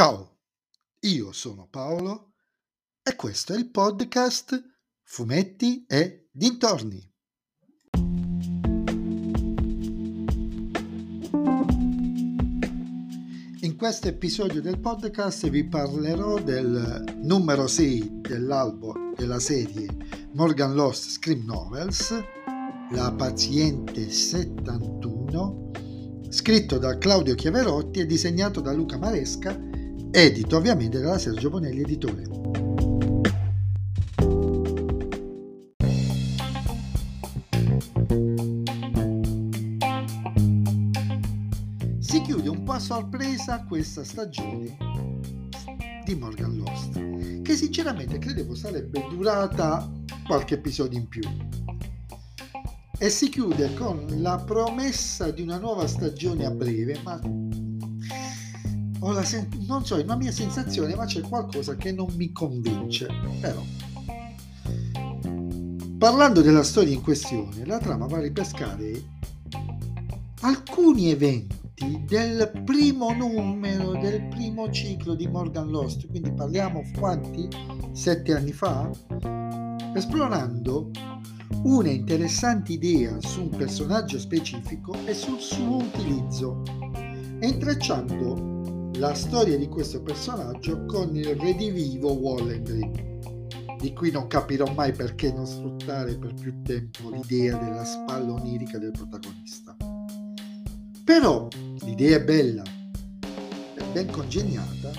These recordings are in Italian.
Ciao, io sono Paolo e questo è il podcast Fumetti e Dintorni. In questo episodio del podcast vi parlerò del numero 6 dell'albo della serie Morgan Lost Scream Novels, La paziente 71, scritto da Claudio Chiaverotti e disegnato da Luca Maresca, edito ovviamente dalla Sergio Bonelli Editore. Si chiude un po' a sorpresa questa stagione di Morgan Lost, che sinceramente credevo sarebbe durata qualche episodio in più. E si chiude con la promessa di una nuova stagione a breve, ma sen- non so, è una mia sensazione, ma c'è qualcosa che non mi convince. Però, parlando della storia in questione, la trama va a ripescare alcuni eventi del primo numero del primo ciclo di Morgan Lost, quindi parliamo quanti? Sette anni fa? Esplorando una interessante idea su un personaggio specifico e sul suo utilizzo e intrecciando la storia di questo personaggio con il redivivo Wallendry di cui non capirò mai perché non sfruttare per più tempo l'idea della spalla onirica del protagonista. Però l'idea è bella, è ben congegnata,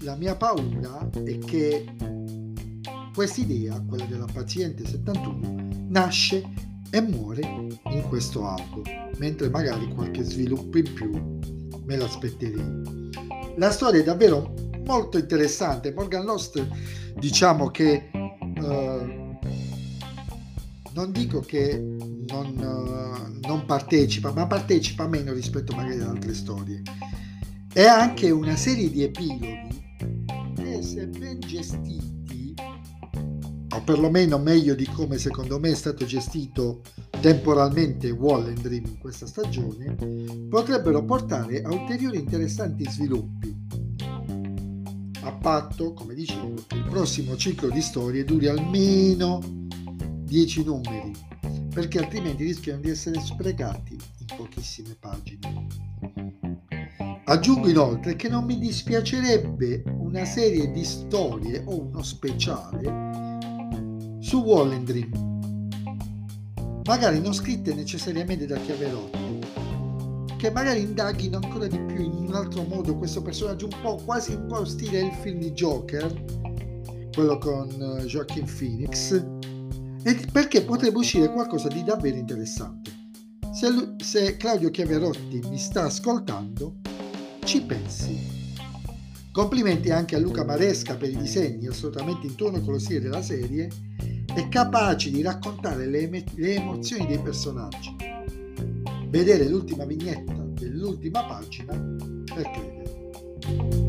la mia paura è che questa idea, quella della paziente 71, nasce e muore in questo albo, mentre magari qualche sviluppo in più me l'aspetterei. La storia è davvero molto interessante. Morgan Lost, diciamo che uh, non dico che non, uh, non partecipa, ma partecipa meno rispetto magari ad altre storie. È anche una serie di epiloghi che, se ben gestiti, o perlomeno meglio di come secondo me è stato gestito temporalmente Wall and Dream in questa stagione, potrebbero portare a ulteriori interessanti sviluppi. A patto, come dicevo, che il prossimo ciclo di storie duri almeno 10 numeri, perché altrimenti rischiano di essere sprecati in pochissime pagine. Aggiungo inoltre che non mi dispiacerebbe una serie di storie o uno speciale su Wall Dream, magari non scritte necessariamente da Chiaverotti, che magari indaghino ancora di più in un altro modo questo personaggio un po' quasi un po' stile il film di Joker, quello con uh, Joaquin Phoenix, perché potrebbe uscire qualcosa di davvero interessante. Se, se Claudio Chiaverotti mi sta ascoltando, ci pensi. Complimenti anche a Luca Maresca per i disegni assolutamente in tono con lo stile della serie e capaci di raccontare le, le emozioni dei personaggi. Vedere l'ultima vignetta dell'ultima pagina per credere.